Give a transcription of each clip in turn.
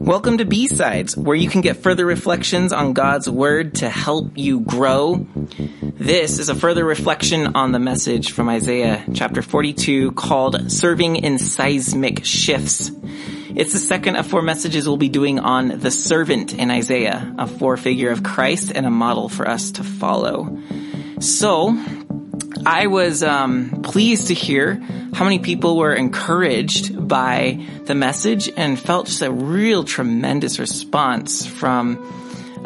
Welcome to B-Sides, where you can get further reflections on God's Word to help you grow. This is a further reflection on the message from Isaiah chapter 42 called Serving in Seismic Shifts. It's the second of four messages we'll be doing on the servant in Isaiah, a forefigure of Christ and a model for us to follow. So, I was um, pleased to hear how many people were encouraged by the message and felt just a real tremendous response from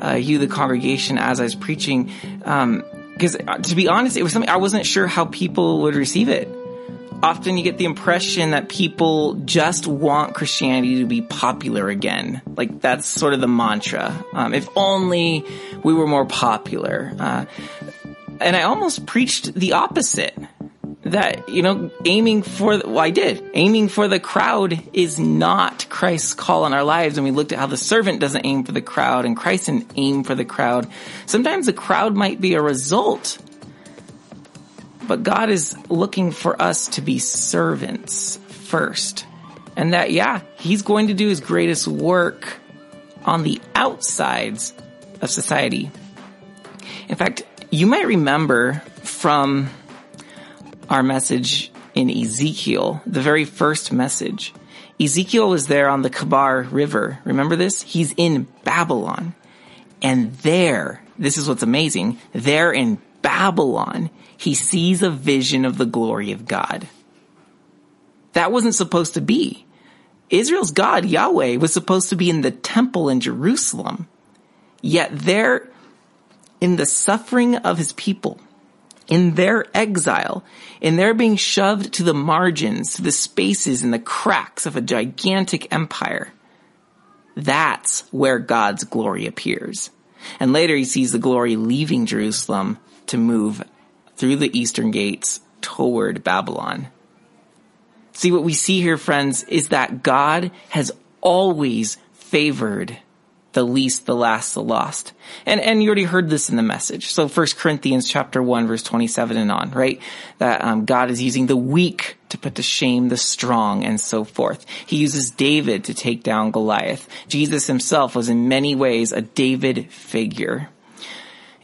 uh, you, the congregation, as I was preaching. Because um, to be honest, it was something I wasn't sure how people would receive it. Often you get the impression that people just want Christianity to be popular again. Like that's sort of the mantra. Um, if only we were more popular. Uh, and I almost preached the opposite. That, you know, aiming for, well, I did. Aiming for the crowd is not Christ's call on our lives. And we looked at how the servant doesn't aim for the crowd and Christ didn't aim for the crowd. Sometimes the crowd might be a result. But God is looking for us to be servants first. And that, yeah, He's going to do His greatest work on the outsides of society. In fact, you might remember from our message in Ezekiel, the very first message. Ezekiel was there on the Kebar River. Remember this? He's in Babylon. And there, this is what's amazing, there in Babylon, he sees a vision of the glory of God. That wasn't supposed to be. Israel's God, Yahweh, was supposed to be in the temple in Jerusalem. Yet there in the suffering of his people, in their exile, in their being shoved to the margins, to the spaces and the cracks of a gigantic empire. That's where God's glory appears. And later he sees the glory leaving Jerusalem to move through the eastern gates toward Babylon. See, what we see here, friends, is that God has always favored the least, the last, the lost. And, and you already heard this in the message. So First Corinthians chapter 1 verse 27 and on, right? That um, God is using the weak to put to shame the strong and so forth. He uses David to take down Goliath. Jesus himself was in many ways a David figure.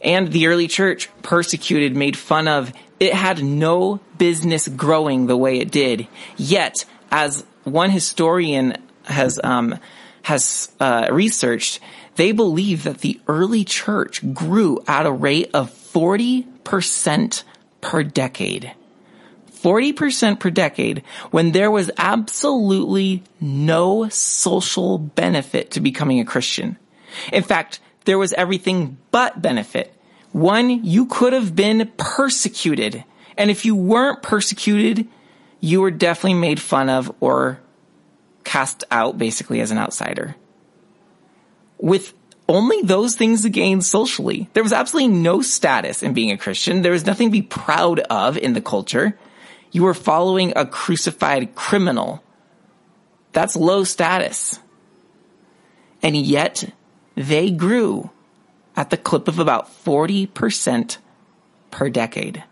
And the early church persecuted, made fun of, it had no business growing the way it did. Yet, as one historian has um, has uh, researched, they believe that the early church grew at a rate of 40% per decade. 40% per decade when there was absolutely no social benefit to becoming a Christian. In fact, there was everything but benefit. One, you could have been persecuted. And if you weren't persecuted, you were definitely made fun of or cast out basically as an outsider. With only those things to gain socially. There was absolutely no status in being a Christian. There was nothing to be proud of in the culture. You were following a crucified criminal. That's low status. And yet they grew at the clip of about 40% per decade.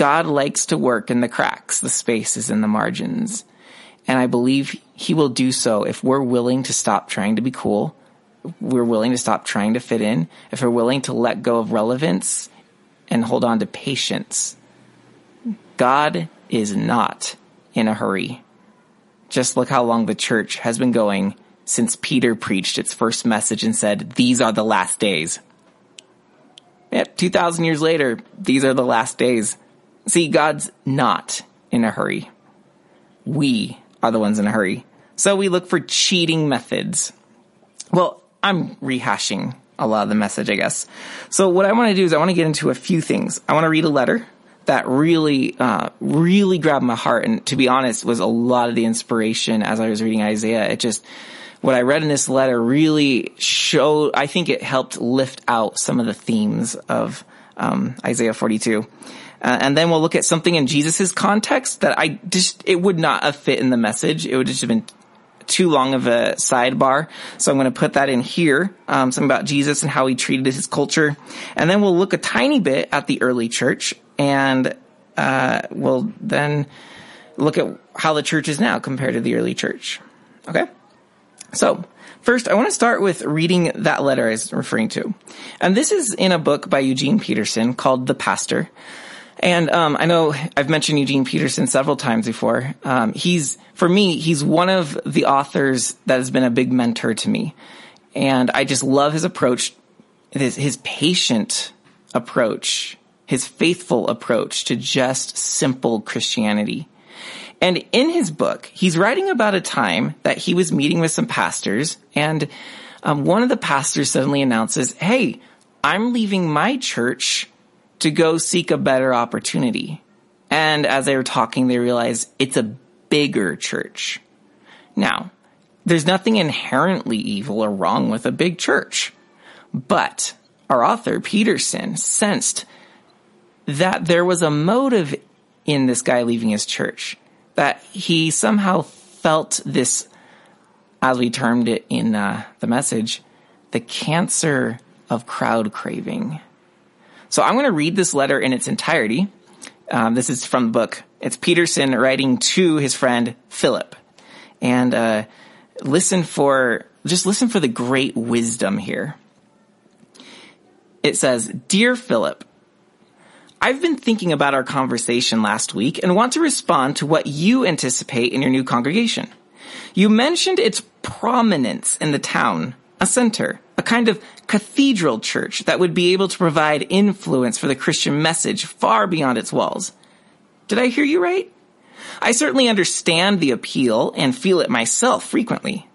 God likes to work in the cracks, the spaces, and the margins. And I believe he will do so if we're willing to stop trying to be cool. We're willing to stop trying to fit in. If we're willing to let go of relevance and hold on to patience. God is not in a hurry. Just look how long the church has been going since Peter preached its first message and said, these are the last days. Yeah, 2,000 years later, these are the last days. See, God's not in a hurry. We are the ones in a hurry. So we look for cheating methods. Well, I'm rehashing a lot of the message, I guess. So what I want to do is I want to get into a few things. I want to read a letter that really, uh, really grabbed my heart. And to be honest, was a lot of the inspiration as I was reading Isaiah. It just, what I read in this letter really showed, I think it helped lift out some of the themes of, um, Isaiah 42. Uh, and then we'll look at something in Jesus's context that I just, it would not have fit in the message. It would just have been too long of a sidebar. So I'm going to put that in here. Um, something about Jesus and how he treated his culture. And then we'll look a tiny bit at the early church and, uh, we'll then look at how the church is now compared to the early church. Okay? So, first, I want to start with reading that letter I was referring to. And this is in a book by Eugene Peterson called The Pastor. And um, I know I've mentioned Eugene Peterson several times before. Um, he's, for me, he's one of the authors that has been a big mentor to me. And I just love his approach, his, his patient approach, his faithful approach to just simple Christianity. And in his book, he's writing about a time that he was meeting with some pastors and um, one of the pastors suddenly announces, Hey, I'm leaving my church to go seek a better opportunity. And as they were talking, they realized it's a bigger church. Now, there's nothing inherently evil or wrong with a big church, but our author, Peterson, sensed that there was a motive in this guy leaving his church that he somehow felt this, as we termed it in uh, the message, the cancer of crowd craving. So I'm going to read this letter in its entirety. Um, this is from the book. It's Peterson writing to his friend Philip, and uh, listen for just listen for the great wisdom here. It says, "Dear Philip." I've been thinking about our conversation last week and want to respond to what you anticipate in your new congregation. You mentioned its prominence in the town, a center, a kind of cathedral church that would be able to provide influence for the Christian message far beyond its walls. Did I hear you right? I certainly understand the appeal and feel it myself frequently,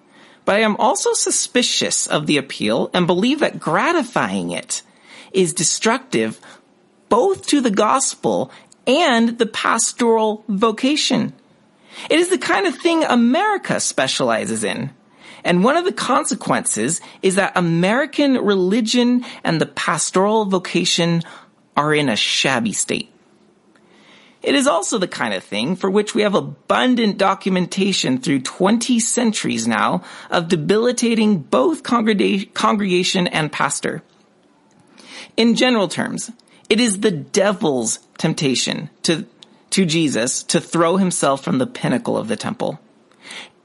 but I am also suspicious of the appeal and believe that gratifying it is destructive both to the gospel and the pastoral vocation. It is the kind of thing America specializes in. And one of the consequences is that American religion and the pastoral vocation are in a shabby state. It is also the kind of thing for which we have abundant documentation through 20 centuries now of debilitating both congregation and pastor. In general terms, it is the devil's temptation to, to Jesus to throw himself from the pinnacle of the temple.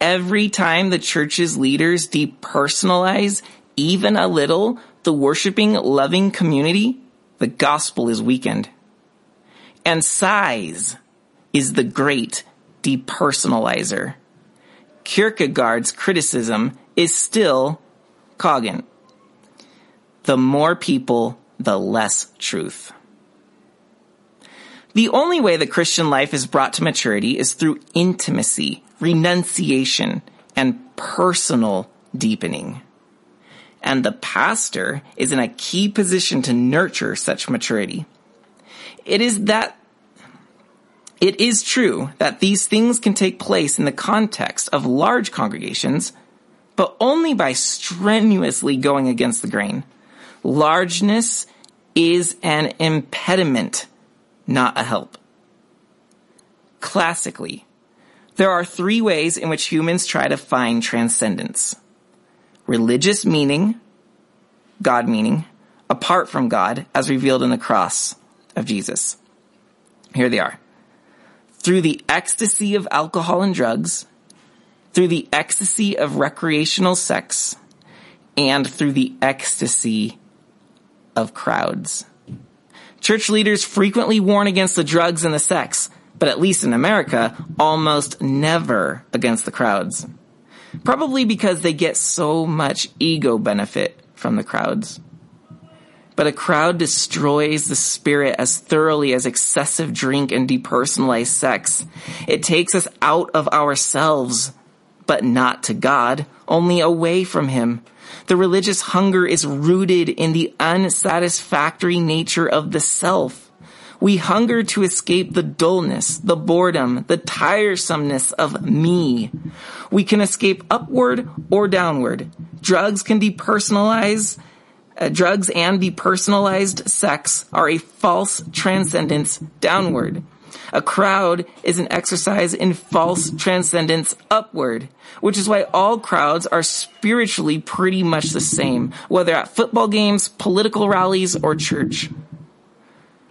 Every time the church's leaders depersonalize even a little the worshiping, loving community, the gospel is weakened. And size is the great depersonalizer. Kierkegaard's criticism is still cogent. The more people, the less truth. The only way that Christian life is brought to maturity is through intimacy, renunciation, and personal deepening. And the pastor is in a key position to nurture such maturity. It is that it is true that these things can take place in the context of large congregations, but only by strenuously going against the grain. Largeness is an impediment, not a help. Classically, there are three ways in which humans try to find transcendence. Religious meaning, God meaning, apart from God, as revealed in the cross of Jesus. Here they are. Through the ecstasy of alcohol and drugs, through the ecstasy of recreational sex, and through the ecstasy of crowds. Church leaders frequently warn against the drugs and the sex, but at least in America, almost never against the crowds. Probably because they get so much ego benefit from the crowds. But a crowd destroys the spirit as thoroughly as excessive drink and depersonalized sex. It takes us out of ourselves, but not to God, only away from Him. The religious hunger is rooted in the unsatisfactory nature of the self. We hunger to escape the dullness, the boredom, the tiresomeness of me. We can escape upward or downward. Drugs can depersonalize. Uh, drugs and depersonalized sex are a false transcendence downward. A crowd is an exercise in false transcendence upward, which is why all crowds are spiritually pretty much the same, whether at football games, political rallies, or church.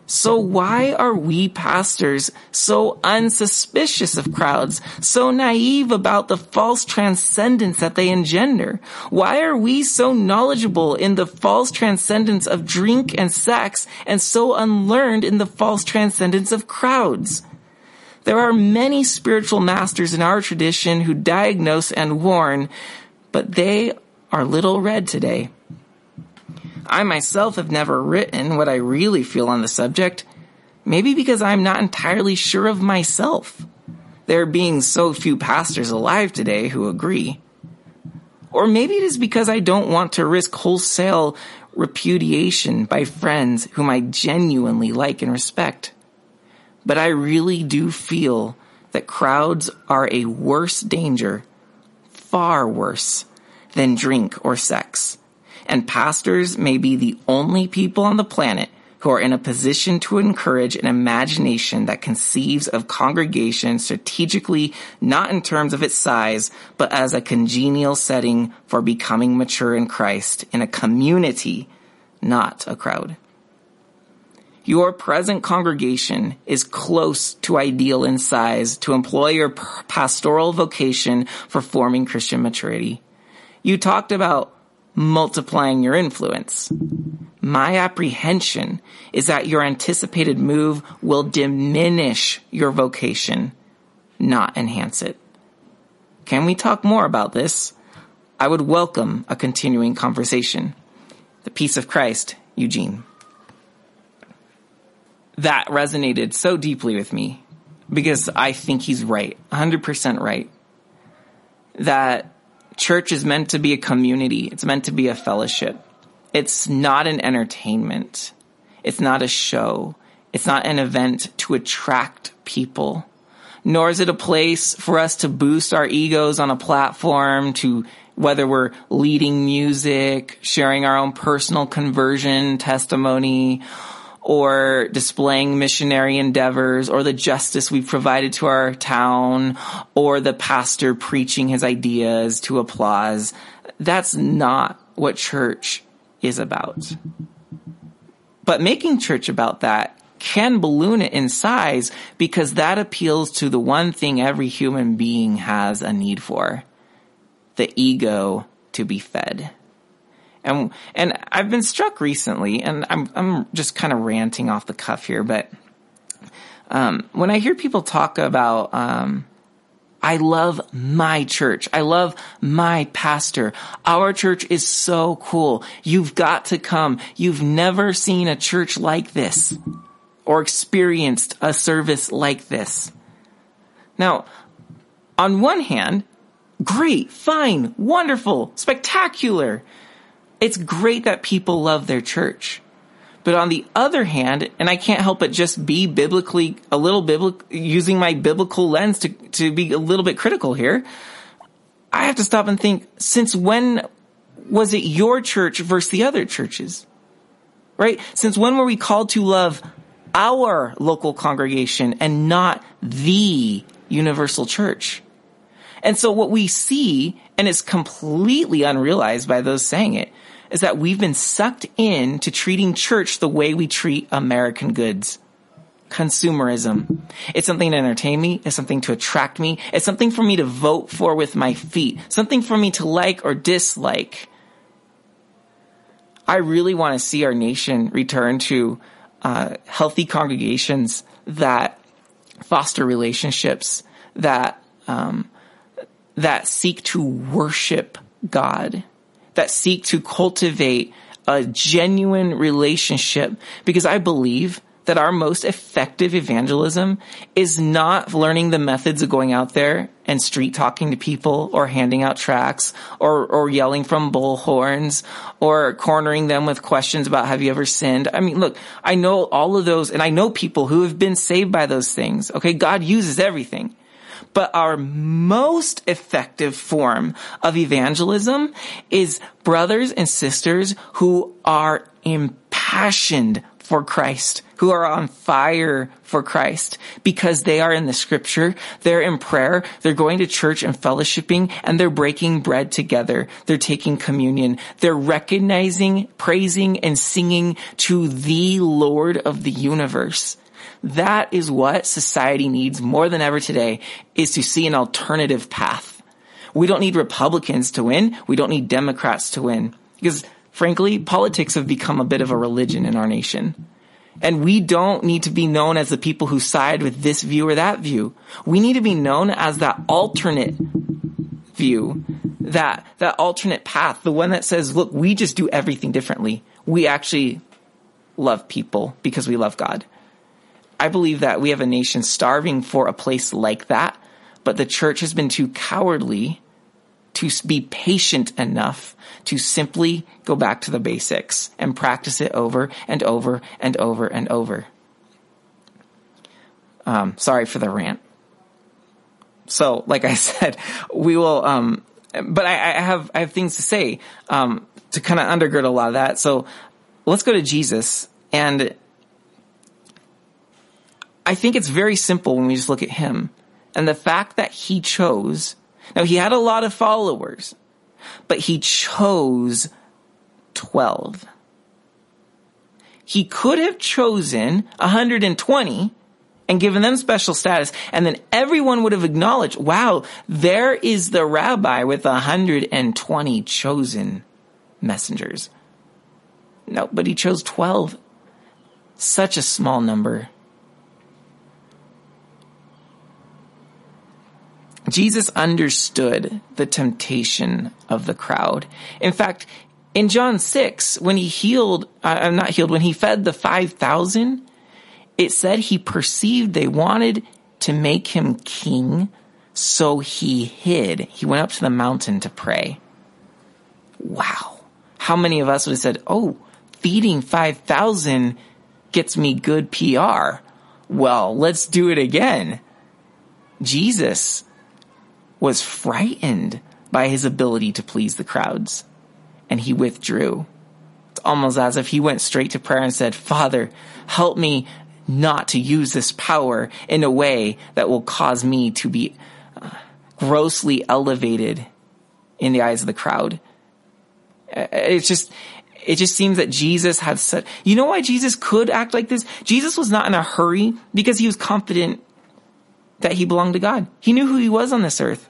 So why are we pastors so unsuspicious of crowds, so naive about the false transcendence that they engender? Why are we so knowledgeable in the false transcendence of drink and sex and so unlearned in the false transcendence of crowds? There are many spiritual masters in our tradition who diagnose and warn, but they are little read today. I myself have never written what I really feel on the subject, maybe because I'm not entirely sure of myself. There being so few pastors alive today who agree. Or maybe it is because I don't want to risk wholesale repudiation by friends whom I genuinely like and respect. But I really do feel that crowds are a worse danger, far worse, than drink or sex and pastors may be the only people on the planet who are in a position to encourage an imagination that conceives of congregation strategically not in terms of its size, but as a congenial setting for becoming mature in Christ in a community, not a crowd. Your present congregation is close to ideal in size to employ your pastoral vocation for forming Christian maturity. You talked about multiplying your influence. My apprehension is that your anticipated move will diminish your vocation, not enhance it. Can we talk more about this? I would welcome a continuing conversation. The peace of Christ, Eugene. That resonated so deeply with me because I think he's right, 100% right. That church is meant to be a community. It's meant to be a fellowship. It's not an entertainment. It's not a show. It's not an event to attract people. Nor is it a place for us to boost our egos on a platform to whether we're leading music, sharing our own personal conversion testimony, or displaying missionary endeavors or the justice we've provided to our town or the pastor preaching his ideas to applause. That's not what church is about. But making church about that can balloon it in size because that appeals to the one thing every human being has a need for. The ego to be fed. And and I've been struck recently, and I'm I'm just kind of ranting off the cuff here, but um, when I hear people talk about um, I love my church. I love my pastor. Our church is so cool. You've got to come. You've never seen a church like this or experienced a service like this. Now, on one hand, great, fine, wonderful, spectacular. It's great that people love their church. But on the other hand, and I can't help but just be biblically, a little biblical, using my biblical lens to, to be a little bit critical here, I have to stop and think, since when was it your church versus the other churches? Right? Since when were we called to love our local congregation and not the universal church? And so what we see, and it's completely unrealized by those saying it, is that we've been sucked in to treating church the way we treat American goods. Consumerism. It's something to entertain me. It's something to attract me. It's something for me to vote for with my feet. Something for me to like or dislike. I really want to see our nation return to uh, healthy congregations that foster relationships that um, that seek to worship God that seek to cultivate a genuine relationship because I believe that our most effective evangelism is not learning the methods of going out there and street talking to people or handing out tracts or, or yelling from bullhorns or cornering them with questions about have you ever sinned? I mean, look, I know all of those and I know people who have been saved by those things. Okay. God uses everything. But our most effective form of evangelism is brothers and sisters who are impassioned for Christ, who are on fire for Christ because they are in the scripture, they're in prayer, they're going to church and fellowshipping, and they're breaking bread together. They're taking communion. They're recognizing, praising, and singing to the Lord of the universe. That is what society needs more than ever today is to see an alternative path. We don't need Republicans to win. We don't need Democrats to win because frankly, politics have become a bit of a religion in our nation. And we don't need to be known as the people who side with this view or that view. We need to be known as that alternate view, that, that alternate path, the one that says, look, we just do everything differently. We actually love people because we love God. I believe that we have a nation starving for a place like that, but the church has been too cowardly to be patient enough to simply go back to the basics and practice it over and over and over and over. Um, sorry for the rant. So, like I said, we will, um, but I, I, have, I have things to say, um, to kind of undergird a lot of that. So let's go to Jesus and I think it's very simple when we just look at him and the fact that he chose now he had a lot of followers, but he chose 12. He could have chosen 120 and given them special status, and then everyone would have acknowledged, wow, there is the rabbi with 120 chosen messengers. No, but he chose 12. Such a small number. Jesus understood the temptation of the crowd. In fact, in John 6, when he healed, uh, I'm not healed, when he fed the 5,000, it said he perceived they wanted to make him king, so he hid. He went up to the mountain to pray. Wow. How many of us would have said, oh, feeding 5,000 gets me good PR. Well, let's do it again. Jesus was frightened by his ability to please the crowds, and he withdrew. It's almost as if he went straight to prayer and said, Father, help me not to use this power in a way that will cause me to be uh, grossly elevated in the eyes of the crowd. Uh, it's just, it just seems that Jesus had said, you know why Jesus could act like this? Jesus was not in a hurry because he was confident that he belonged to God. He knew who he was on this earth.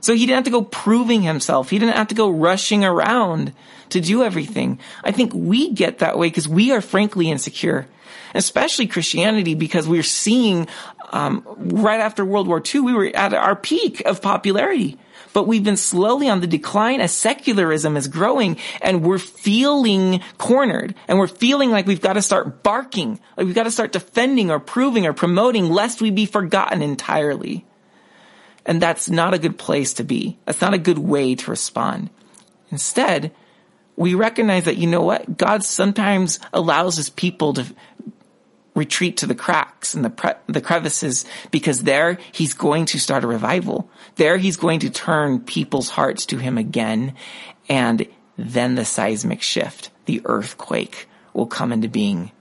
So he didn't have to go proving himself. He didn't have to go rushing around to do everything. I think we get that way because we are frankly insecure, especially Christianity because we're seeing, um, right after World War II, we were at our peak of popularity but we've been slowly on the decline as secularism is growing and we're feeling cornered and we're feeling like we've got to start barking, like we've got to start defending or proving or promoting lest we be forgotten entirely. And that's not a good place to be. That's not a good way to respond. Instead, we recognize that, you know what? God sometimes allows his people to retreat to the cracks and the, pre- the crevices because there he's going to start a revival. There he's going to turn people's hearts to him again. And then the seismic shift, the earthquake will come into being.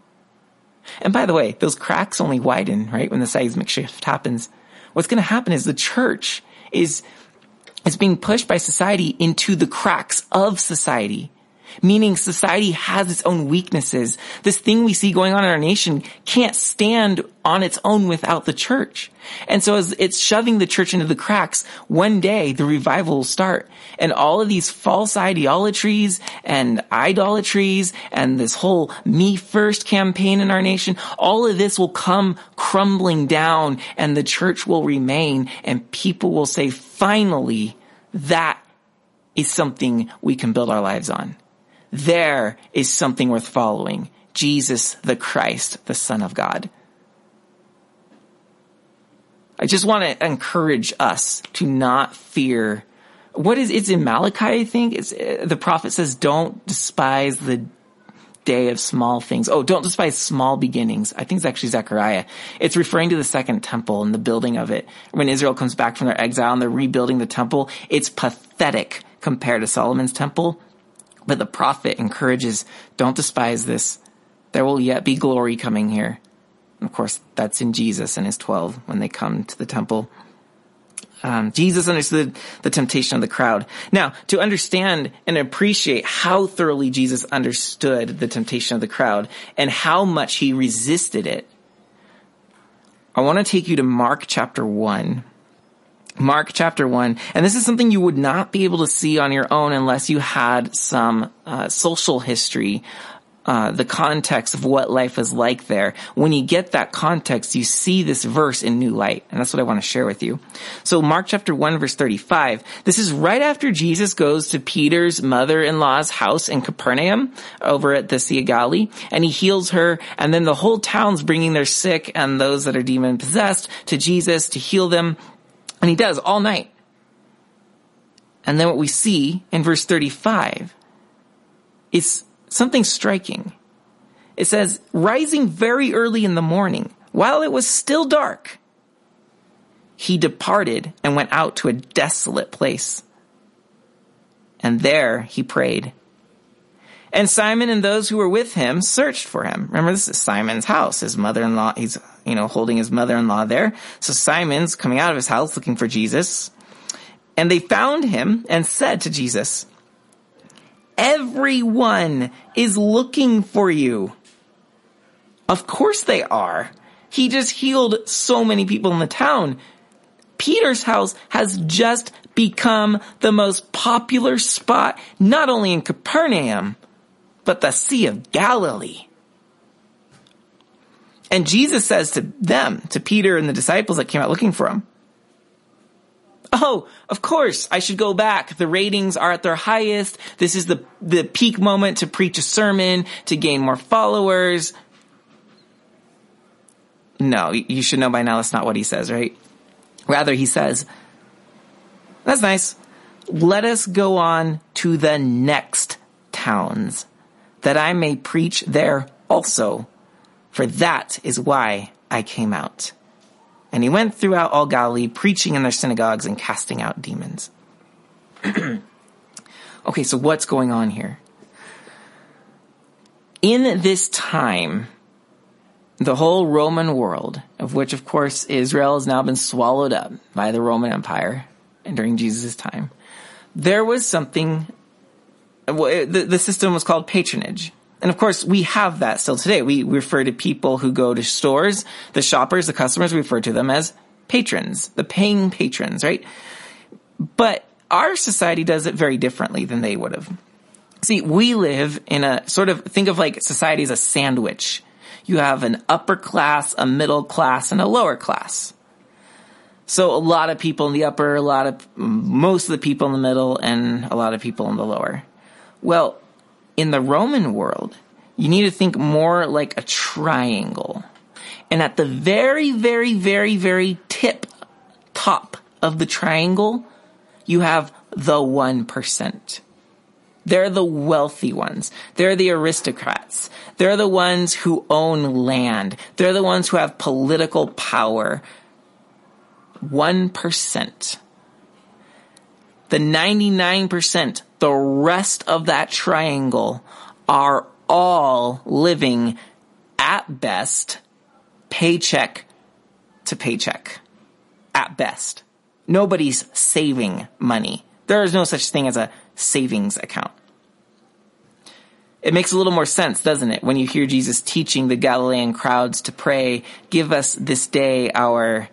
And by the way, those cracks only widen, right? When the seismic shift happens what's going to happen is the church is, is being pushed by society into the cracks of society meaning society has its own weaknesses. This thing we see going on in our nation can't stand on its own without the church. And so as it's shoving the church into the cracks, one day the revival will start. And all of these false ideologies and idolatries and this whole me first campaign in our nation, all of this will come crumbling down and the church will remain and people will say, finally, that is something we can build our lives on there is something worth following. Jesus the Christ, the Son of God. I just want to encourage us to not fear. What is, it's in Malachi, I think. It's, uh, the prophet says, don't despise the day of small things. Oh, don't despise small beginnings. I think it's actually Zechariah. It's referring to the second temple and the building of it. When Israel comes back from their exile and they're rebuilding the temple, it's pathetic compared to Solomon's temple. But the prophet encourages, don't despise this, There will yet be glory coming here. Of course, that's in Jesus and his 12 when they come to the temple. Um, Jesus understood the temptation of the crowd. Now, to understand and appreciate how thoroughly Jesus understood the temptation of the crowd and how much he resisted it, I want to take you to Mark chapter 1. Mark chapter 1. And this is something you would not be able to see on your own unless you had some uh, social history uh, the context of what life is like there. When you get that context, you see this verse in new light. And that's what I want to share with you. So Mark chapter 1 verse 35, this is right after Jesus goes to Peter's mother-in-law's house in Capernaum over at the Sea of Galilee and he heals her and then the whole town's bringing their sick and those that are demon possessed to Jesus to heal them. And he does all night. And then what we see in verse 35 is something striking. It says, rising very early in the morning, while it was still dark, he departed and went out to a desolate place. And there he prayed. And Simon and those who were with him searched for him. Remember, this is Simon's house. His mother-in-law, he's, you know, holding his mother-in-law there. So Simon's coming out of his house looking for Jesus. And they found him and said to Jesus, Everyone is looking for you. Of course they are. He just healed so many people in the town. Peter's house has just become the most popular spot, not only in Capernaum, but the Sea of Galilee. And Jesus says to them, to Peter and the disciples that came out looking for him, Oh, of course, I should go back. The ratings are at their highest. This is the, the peak moment to preach a sermon, to gain more followers. No, you should know by now that's not what he says, right? Rather, he says, that's nice. Let us go on to the next towns that I may preach there also. For that is why I came out. And he went throughout all Galilee, preaching in their synagogues and casting out demons. okay, so what's going on here? In this time, the whole Roman world, of which of course Israel has now been swallowed up by the Roman Empire and during Jesus' time, there was something, the, the system was called patronage. And of course, we have that still today. We refer to people who go to stores, the shoppers, the customers, we refer to them as patrons, the paying patrons, right? But our society does it very differently than they would have. See, we live in a sort of, think of like society as a sandwich. You have an upper class, a middle class, and a lower class. So a lot of people in the upper, a lot of, most of the people in the middle, and a lot of people in the lower. Well, in the Roman world, you need to think more like a triangle. And at the very, very, very, very tip, top of the triangle, you have the 1%. They're the wealthy ones. They're the aristocrats. They're the ones who own land. They're the ones who have political power. 1%. The 99%, the rest of that triangle are all living at best paycheck to paycheck. At best. Nobody's saving money. There is no such thing as a savings account. It makes a little more sense, doesn't it, when you hear Jesus teaching the Galilean crowds to pray, give us this day our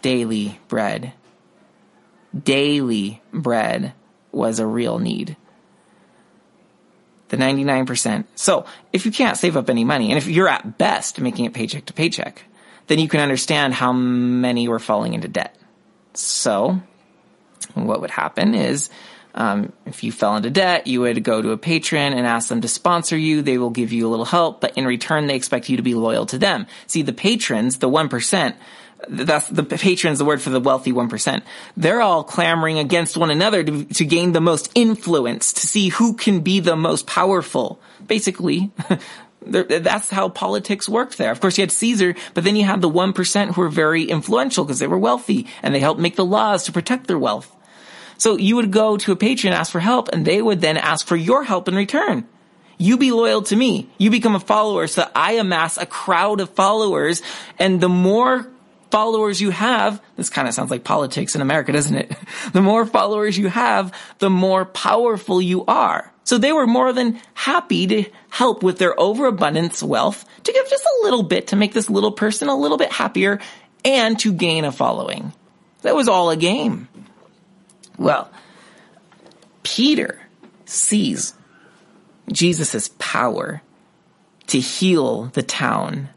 daily bread daily bread was a real need. The 99%. So if you can't save up any money, and if you're at best making it paycheck to paycheck, then you can understand how many were falling into debt. So what would happen is, um, if you fell into debt, you would go to a patron and ask them to sponsor you. They will give you a little help, but in return, they expect you to be loyal to them. See, the patrons, the 1%, that's the patrons, the word for the wealthy 1%. They're all clamoring against one another to, to gain the most influence, to see who can be the most powerful. Basically, that's how politics worked there. Of course, you had Caesar, but then you had the 1% who were very influential because they were wealthy and they helped make the laws to protect their wealth. So you would go to a patron, ask for help, and they would then ask for your help in return. You be loyal to me. You become a follower so I amass a crowd of followers. And the more followers you have, this kind of sounds like politics in America, doesn't it? The more followers you have, the more powerful you are. So they were more than happy to help with their overabundance wealth to give just a little bit to make this little person a little bit happier and to gain a following. That was all a game. Well, Peter sees Jesus' power to heal the town.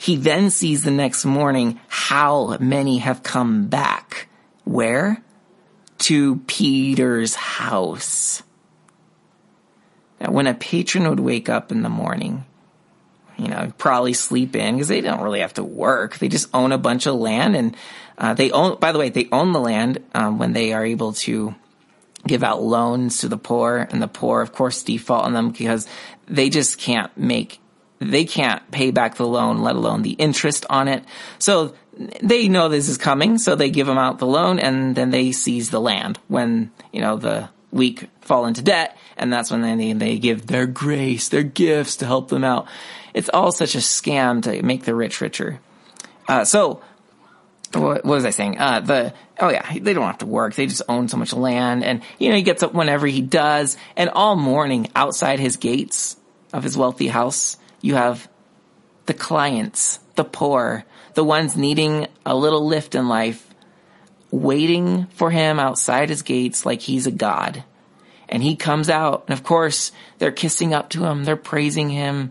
He then sees the next morning how many have come back. Where? To Peter's house. Now, when a patron would wake up in the morning, you know, probably sleep in because they don't really have to work. They just own a bunch of land and uh, they own, by the way, they own the land um, when they are able to give out loans to the poor and the poor, of course, default on them because they just can't make, they can't pay back the loan, let alone the interest on it. So they know this is coming. So they give them out the loan and then they seize the land when, you know, the weak fall into debt. And that's when they, they give their grace, their gifts to help them out. It's all such a scam to make the rich richer. Uh, so what, was I saying? Uh, the, oh yeah, they don't have to work. They just own so much land. And, you know, he gets up whenever he does. And all morning outside his gates of his wealthy house, you have the clients, the poor, the ones needing a little lift in life, waiting for him outside his gates like he's a god. And he comes out, and of course, they're kissing up to him, they're praising him,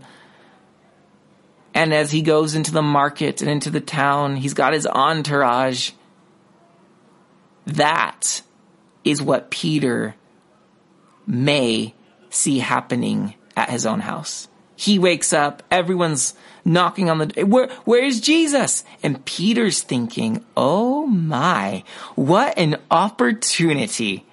and as he goes into the market and into the town, he's got his entourage. That is what Peter may see happening at his own house. He wakes up, everyone's knocking on the where where's Jesus? And Peter's thinking, "Oh my, what an opportunity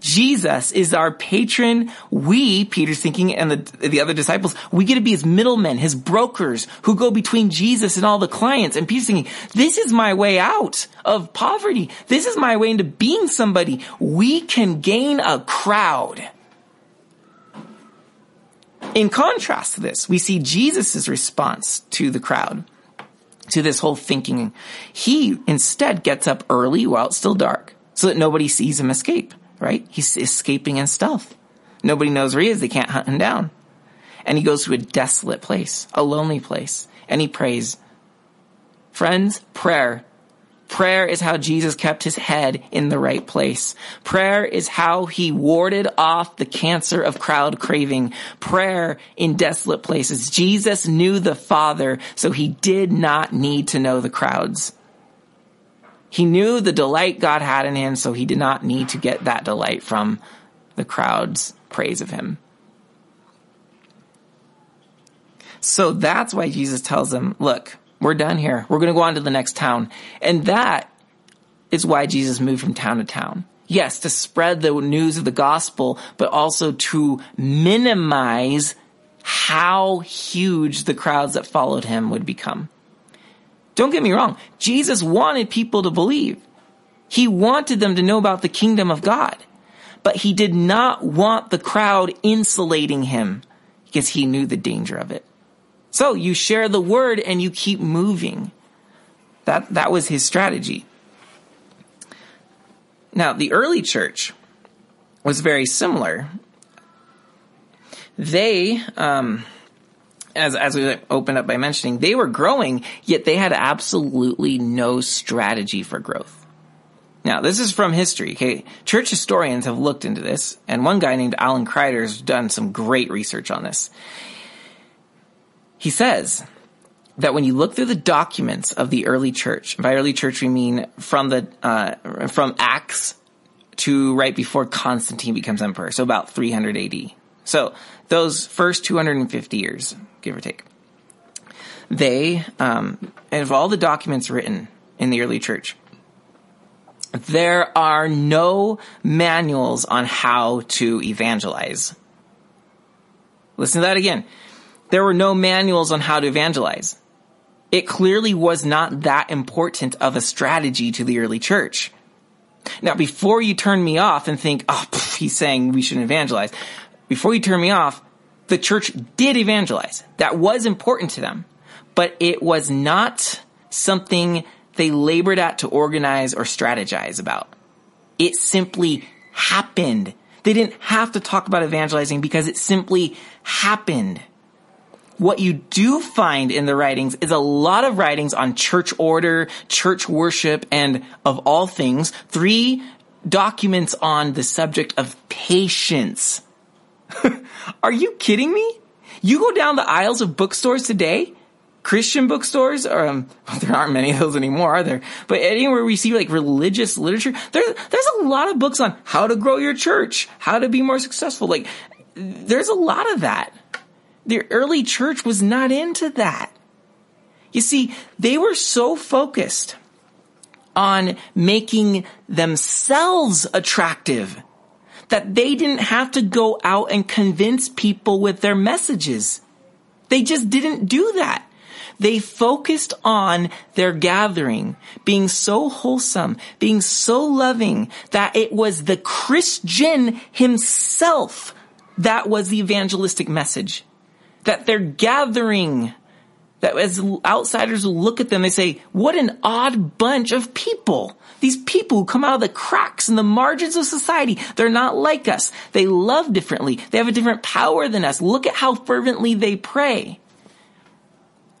Jesus is our patron. We, Peter's thinking, and the, the other disciples, we get to be his middlemen, his brokers who go between Jesus and all the clients. And Peter's thinking, this is my way out of poverty. This is my way into being somebody. We can gain a crowd. In contrast to this, we see Jesus' response to the crowd, to this whole thinking. He instead gets up early while it's still dark so that nobody sees him escape right? He's escaping in stealth. Nobody knows where he is. They can't hunt him down. And he goes to a desolate place, a lonely place, and he prays. Friends, prayer. Prayer is how Jesus kept his head in the right place. Prayer is how he warded off the cancer of crowd craving. Prayer in desolate places. Jesus knew the Father, so he did not need to know the crowds. He knew the delight God had in him, so he did not need to get that delight from the crowd's praise of him. So that's why Jesus tells them, look, we're done here. We're going to go on to the next town. And that is why Jesus moved from town to town. Yes, to spread the news of the gospel, but also to minimize how huge the crowds that followed him would become. Don't get me wrong. Jesus wanted people to believe. He wanted them to know about the kingdom of God. But he did not want the crowd insulating him because he knew the danger of it. So you share the word and you keep moving. That, that was his strategy. Now, the early church was very similar. They, um, as as we opened up by mentioning, they were growing, yet they had absolutely no strategy for growth. Now, this is from history. Okay, church historians have looked into this, and one guy named Alan Kreider has done some great research on this. He says that when you look through the documents of the early church, by early church we mean from the uh, from Acts to right before Constantine becomes emperor, so about 300 AD. So those first 250 years, give or take. They, um, and of all the documents written in the early church, there are no manuals on how to evangelize. Listen to that again. There were no manuals on how to evangelize. It clearly was not that important of a strategy to the early church. Now, before you turn me off and think, oh, pff, he's saying we shouldn't evangelize, before you turn me off, the church did evangelize. That was important to them, but it was not something they labored at to organize or strategize about. It simply happened. They didn't have to talk about evangelizing because it simply happened. What you do find in the writings is a lot of writings on church order, church worship, and of all things, three documents on the subject of patience. Are you kidding me? You go down the aisles of bookstores today, Christian bookstores, or um, there aren't many of those anymore, are there? But anywhere we see like religious literature, there, there's a lot of books on how to grow your church, how to be more successful. Like, there's a lot of that. The early church was not into that. You see, they were so focused on making themselves attractive that they didn't have to go out and convince people with their messages. They just didn't do that. They focused on their gathering being so wholesome, being so loving that it was the Christian himself that was the evangelistic message. That their gathering that as outsiders look at them, they say, what an odd bunch of people. These people who come out of the cracks and the margins of society, they're not like us. They love differently. They have a different power than us. Look at how fervently they pray.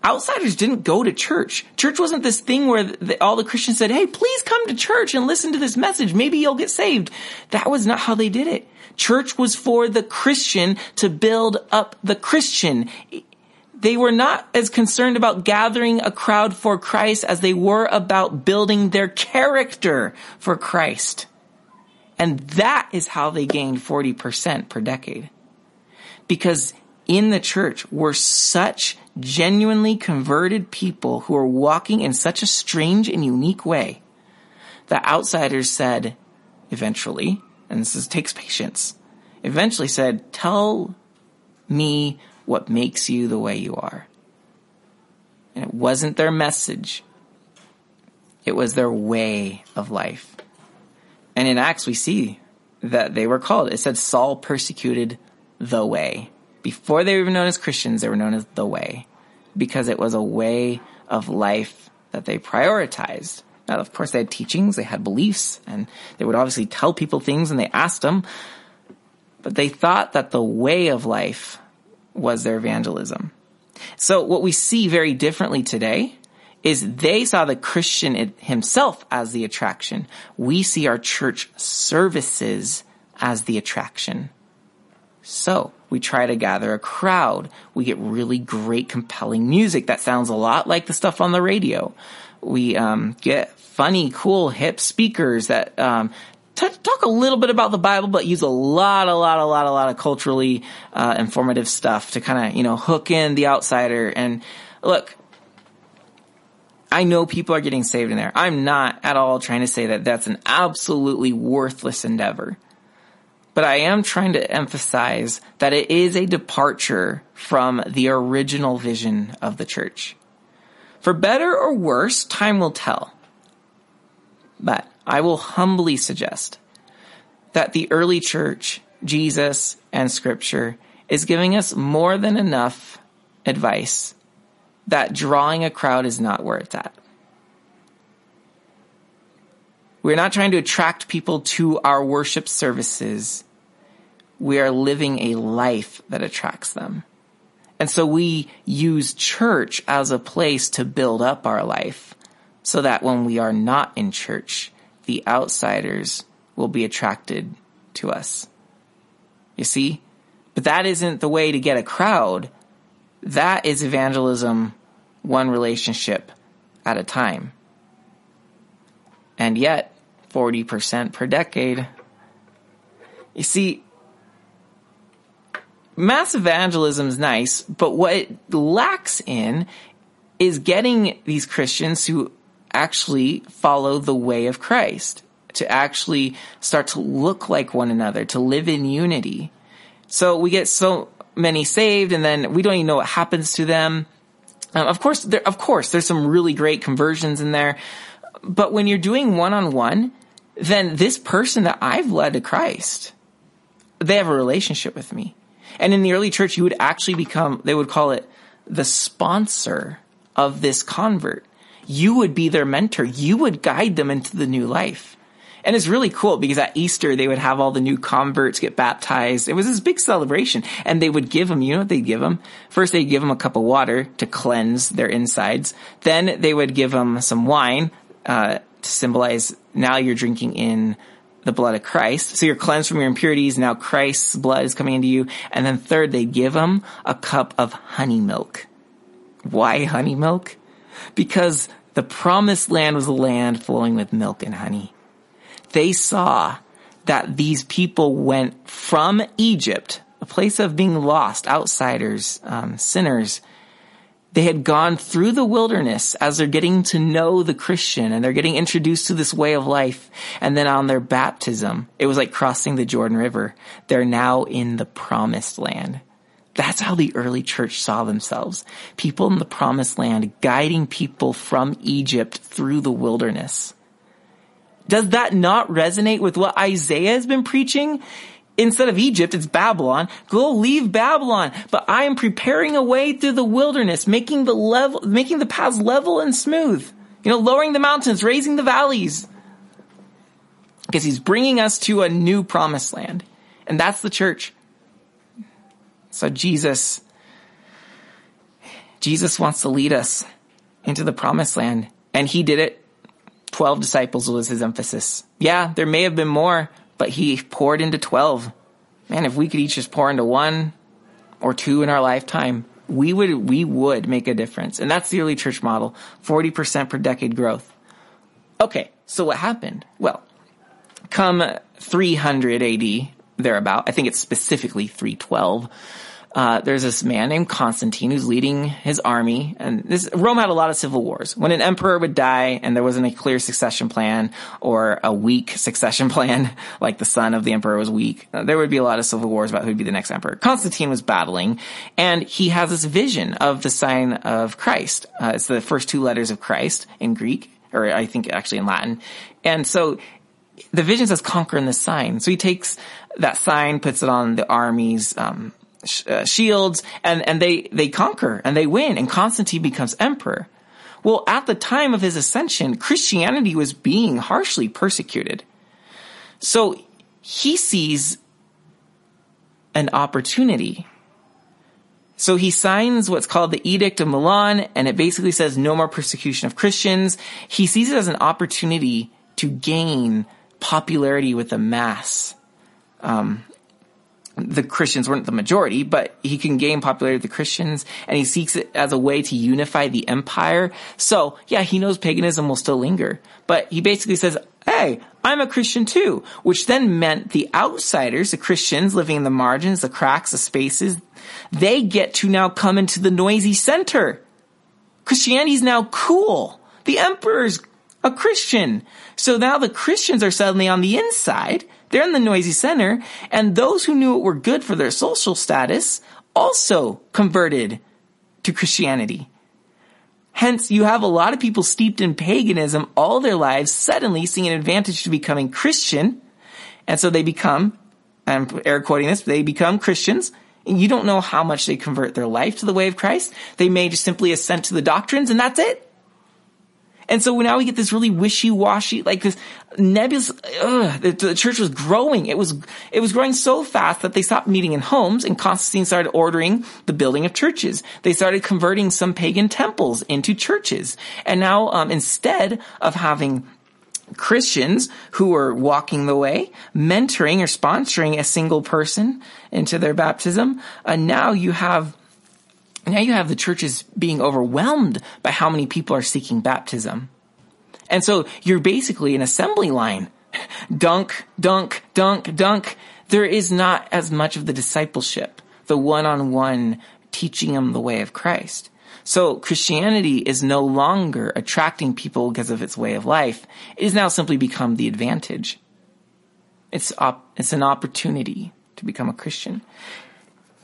Outsiders didn't go to church. Church wasn't this thing where the, all the Christians said, hey, please come to church and listen to this message. Maybe you'll get saved. That was not how they did it. Church was for the Christian to build up the Christian they were not as concerned about gathering a crowd for Christ as they were about building their character for Christ. And that is how they gained 40% per decade. Because in the church were such genuinely converted people who were walking in such a strange and unique way that outsiders said eventually, and this is, takes patience, eventually said, tell me what makes you the way you are. And it wasn't their message. It was their way of life. And in Acts, we see that they were called. It said Saul persecuted the way. Before they were even known as Christians, they were known as the way because it was a way of life that they prioritized. Now, of course, they had teachings, they had beliefs, and they would obviously tell people things and they asked them, but they thought that the way of life was their evangelism. So what we see very differently today is they saw the Christian himself as the attraction. We see our church services as the attraction. So we try to gather a crowd. We get really great, compelling music that sounds a lot like the stuff on the radio. We um, get funny, cool, hip speakers that um, t- talk a little bit about the Bible, but use a lot, a lot, a lot, a lot of culturally uh, informative stuff to kind of you know hook in the outsider. And look, I know people are getting saved in there. I'm not at all trying to say that that's an absolutely worthless endeavor. But I am trying to emphasize that it is a departure from the original vision of the church. For better or worse, time will tell. But I will humbly suggest that the early church, Jesus, and scripture is giving us more than enough advice that drawing a crowd is not where it's at. We're not trying to attract people to our worship services. We are living a life that attracts them. And so we use church as a place to build up our life so that when we are not in church, the outsiders will be attracted to us. You see? But that isn't the way to get a crowd. That is evangelism one relationship at a time. And yet, 40% per decade. You see, mass evangelism is nice, but what it lacks in is getting these Christians who actually follow the way of Christ, to actually start to look like one another, to live in unity. So we get so many saved and then we don't even know what happens to them. Um, of course, there, of course, there's some really great conversions in there. But when you're doing one on one, then this person that I've led to Christ, they have a relationship with me. And in the early church, you would actually become, they would call it the sponsor of this convert. You would be their mentor. You would guide them into the new life. And it's really cool because at Easter, they would have all the new converts get baptized. It was this big celebration and they would give them, you know what they'd give them? First, they'd give them a cup of water to cleanse their insides. Then they would give them some wine, uh, to symbolize now you're drinking in the blood of Christ. So you're cleansed from your impurities. Now Christ's blood is coming into you. And then third, they give them a cup of honey milk. Why honey milk? Because the promised land was a land flowing with milk and honey they saw that these people went from Egypt, a place of being lost, outsiders, um, sinners. They had gone through the wilderness as they're getting to know the Christian and they're getting introduced to this way of life. And then on their baptism, it was like crossing the Jordan River. They're now in the promised land. That's how the early church saw themselves. People in the promised land guiding people from Egypt through the wilderness. Does that not resonate with what Isaiah has been preaching? Instead of Egypt, it's Babylon. Go leave Babylon. But I am preparing a way through the wilderness, making the level, making the paths level and smooth. You know, lowering the mountains, raising the valleys. Because he's bringing us to a new promised land. And that's the church. So Jesus, Jesus wants to lead us into the promised land. And he did it 12 disciples was his emphasis. Yeah, there may have been more, but he poured into 12. Man, if we could each just pour into one or two in our lifetime, we would, we would make a difference. And that's the early church model. 40% per decade growth. Okay. So what happened? Well, come 300 AD, thereabout, I think it's specifically 312, uh, there's this man named Constantine who's leading his army, and this Rome had a lot of civil wars. When an emperor would die and there wasn't a clear succession plan or a weak succession plan, like the son of the emperor was weak, uh, there would be a lot of civil wars about who'd be the next emperor. Constantine was battling, and he has this vision of the sign of Christ. Uh, it's the first two letters of Christ in Greek, or I think actually in Latin, and so the vision says conquer in the sign. So he takes that sign, puts it on the army's um, uh, shields and, and they, they conquer and they win and Constantine becomes emperor. Well, at the time of his ascension, Christianity was being harshly persecuted. So he sees an opportunity. So he signs what's called the Edict of Milan, and it basically says no more persecution of Christians. He sees it as an opportunity to gain popularity with the mass. Um, the Christians weren't the majority, but he can gain popularity with the Christians and he seeks it as a way to unify the empire. So yeah, he knows paganism will still linger, but he basically says, Hey, I'm a Christian too, which then meant the outsiders, the Christians living in the margins, the cracks, the spaces, they get to now come into the noisy center. Christianity is now cool. The emperor's a Christian. So now the Christians are suddenly on the inside they're in the noisy center, and those who knew it were good for their social status also converted to Christianity. Hence, you have a lot of people steeped in paganism all their lives suddenly seeing an advantage to becoming Christian. And so they become, I'm air quoting this, they become Christians. And you don't know how much they convert their life to the way of Christ. They may just simply assent to the doctrines and that's it. And so now we get this really wishy-washy, like this nebulous, ugh, the, the, church was growing. It was, it was growing so fast that they stopped meeting in homes and Constantine started ordering the building of churches. They started converting some pagan temples into churches. And now, um, instead of having Christians who are walking the way, mentoring or sponsoring a single person into their baptism, uh, now you have now you have the churches being overwhelmed by how many people are seeking baptism. And so you're basically an assembly line. Dunk, dunk, dunk, dunk. There is not as much of the discipleship, the one-on-one teaching them the way of Christ. So Christianity is no longer attracting people because of its way of life. It has now simply become the advantage. It's op- it's an opportunity to become a Christian.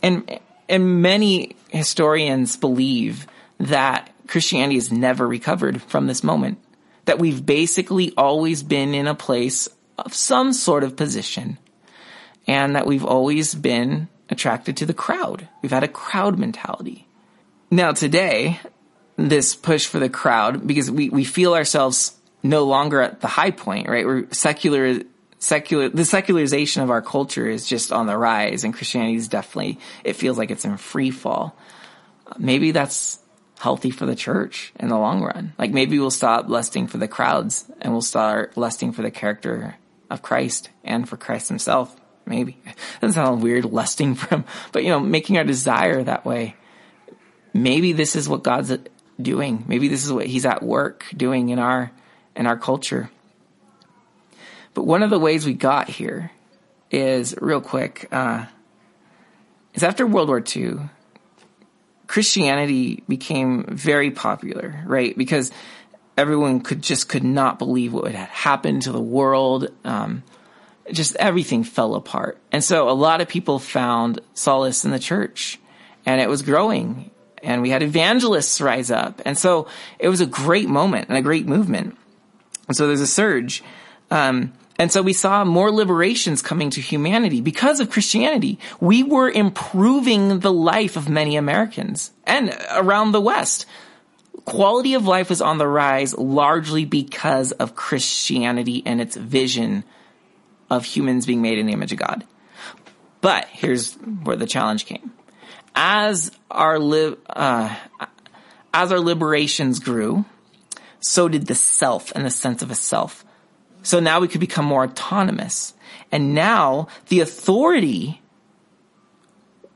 And and many historians believe that Christianity has never recovered from this moment. That we've basically always been in a place of some sort of position. And that we've always been attracted to the crowd. We've had a crowd mentality. Now today, this push for the crowd, because we, we feel ourselves no longer at the high point, right? We're secular, secular, the secularization of our culture is just on the rise and Christianity is definitely, it feels like it's in free fall. Maybe that's healthy for the church in the long run. Like maybe we'll stop lusting for the crowds and we'll start lusting for the character of Christ and for Christ himself. Maybe. It doesn't sound weird lusting for him, but you know, making our desire that way. Maybe this is what God's doing. Maybe this is what he's at work doing in our, in our culture. But one of the ways we got here is real quick, uh, is after World War II, Christianity became very popular, right? Because everyone could just could not believe what had happened to the world. Um, just everything fell apart. And so a lot of people found solace in the church and it was growing and we had evangelists rise up. And so it was a great moment and a great movement. And so there's a surge. Um, and so we saw more liberations coming to humanity because of Christianity. We were improving the life of many Americans and around the West. Quality of life was on the rise largely because of Christianity and its vision of humans being made in the image of God. But here's where the challenge came. As our li- uh, as our liberations grew, so did the self and the sense of a self. So now we could become more autonomous. And now the authority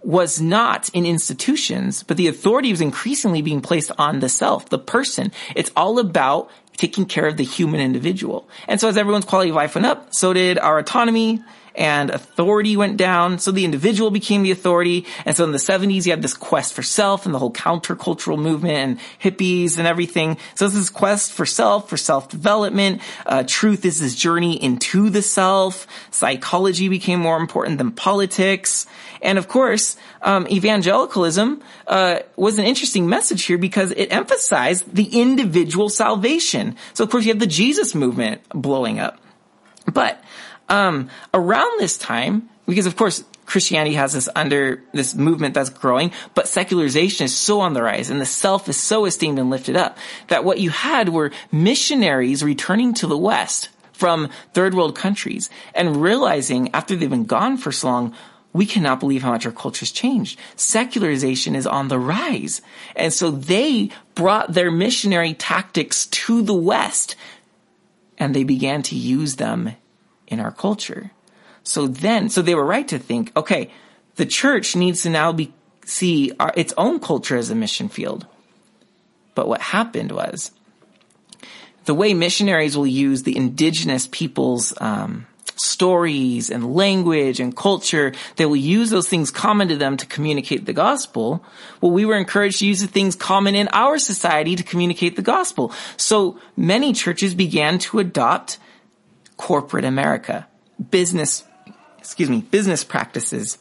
was not in institutions, but the authority was increasingly being placed on the self, the person. It's all about taking care of the human individual. And so as everyone's quality of life went up, so did our autonomy, and authority went down. So the individual became the authority. And so in the 70s, you had this quest for self and the whole countercultural movement and hippies and everything. So this quest for self, for self-development. Uh, truth is this journey into the self. Psychology became more important than politics. And of course, um, evangelicalism uh, was an interesting message here because it emphasized the individual salvation. So of course, you have the Jesus movement blowing up. But um, around this time, because of course Christianity has this under this movement that's growing, but secularization is so on the rise and the self is so esteemed and lifted up that what you had were missionaries returning to the West from third world countries and realizing after they've been gone for so long, we cannot believe how much our culture's changed. Secularization is on the rise. And so they brought their missionary tactics to the West and they began to use them in our culture. So then, so they were right to think, okay, the church needs to now be, see our, its own culture as a mission field. But what happened was the way missionaries will use the indigenous people's um, stories and language and culture, they will use those things common to them to communicate the gospel. Well, we were encouraged to use the things common in our society to communicate the gospel. So many churches began to adopt corporate America, business, excuse me, business practices,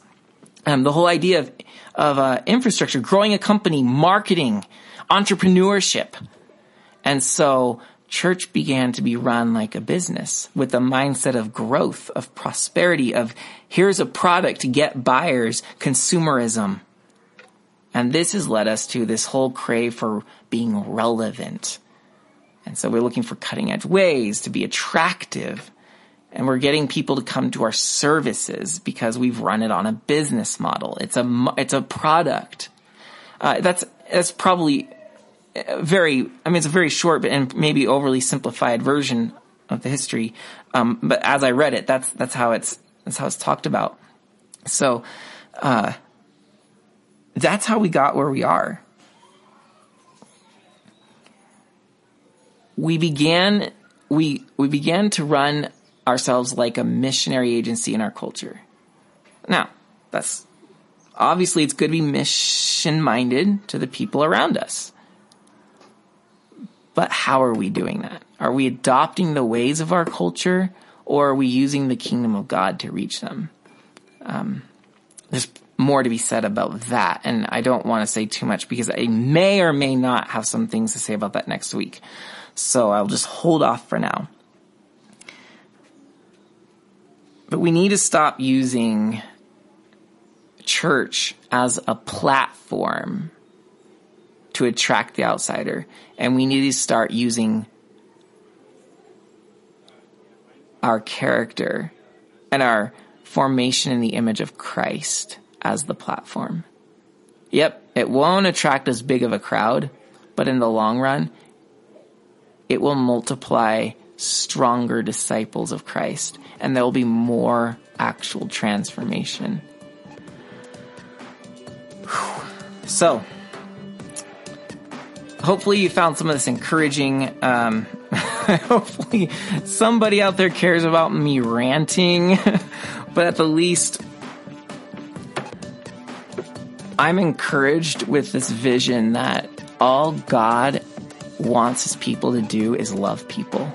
um, the whole idea of of uh, infrastructure, growing a company, marketing, entrepreneurship, and so church began to be run like a business with a mindset of growth, of prosperity, of here's a product to get buyers, consumerism. And this has led us to this whole crave for being relevant and so we're looking for cutting edge ways to be attractive. And we're getting people to come to our services because we've run it on a business model. It's a, it's a product. Uh, that's, that's probably very, I mean, it's a very short and maybe overly simplified version of the history. Um, but as I read it, that's, that's how it's, that's how it's talked about. So, uh, that's how we got where we are. We began we we began to run ourselves like a missionary agency in our culture. Now, that's obviously it's good to be mission minded to the people around us. But how are we doing that? Are we adopting the ways of our culture or are we using the kingdom of God to reach them? Um, there's more to be said about that. And I don't want to say too much because I may or may not have some things to say about that next week. So I'll just hold off for now. But we need to stop using church as a platform to attract the outsider. And we need to start using our character and our formation in the image of Christ as the platform. Yep, it won't attract as big of a crowd, but in the long run, it will multiply stronger disciples of Christ and there will be more actual transformation. So, hopefully you found some of this encouraging. Um, hopefully somebody out there cares about me ranting, but at the least, I'm encouraged with this vision that all God wants his people to do is love people.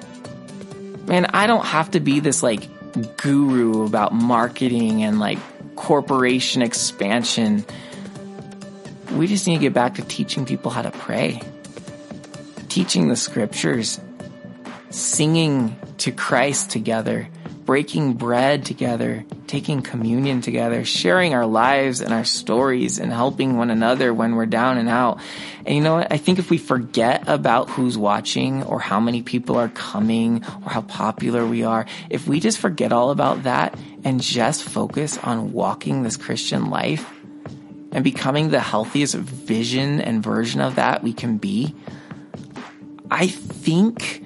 Man, I don't have to be this like guru about marketing and like corporation expansion. We just need to get back to teaching people how to pray, teaching the scriptures, singing to Christ together, breaking bread together, taking communion together, sharing our lives and our stories and helping one another when we're down and out. And you know what? I think if we forget about who's watching or how many people are coming or how popular we are, if we just forget all about that and just focus on walking this Christian life and becoming the healthiest vision and version of that we can be, I think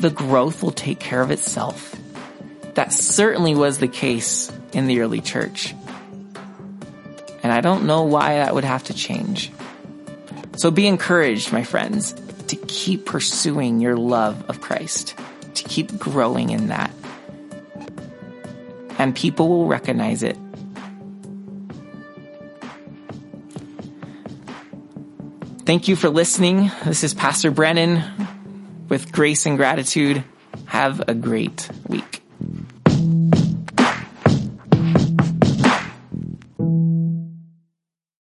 the growth will take care of itself. That certainly was the case in the early church. And I don't know why that would have to change. So be encouraged, my friends, to keep pursuing your love of Christ, to keep growing in that. And people will recognize it. Thank you for listening. This is Pastor Brennan with grace and gratitude. Have a great week.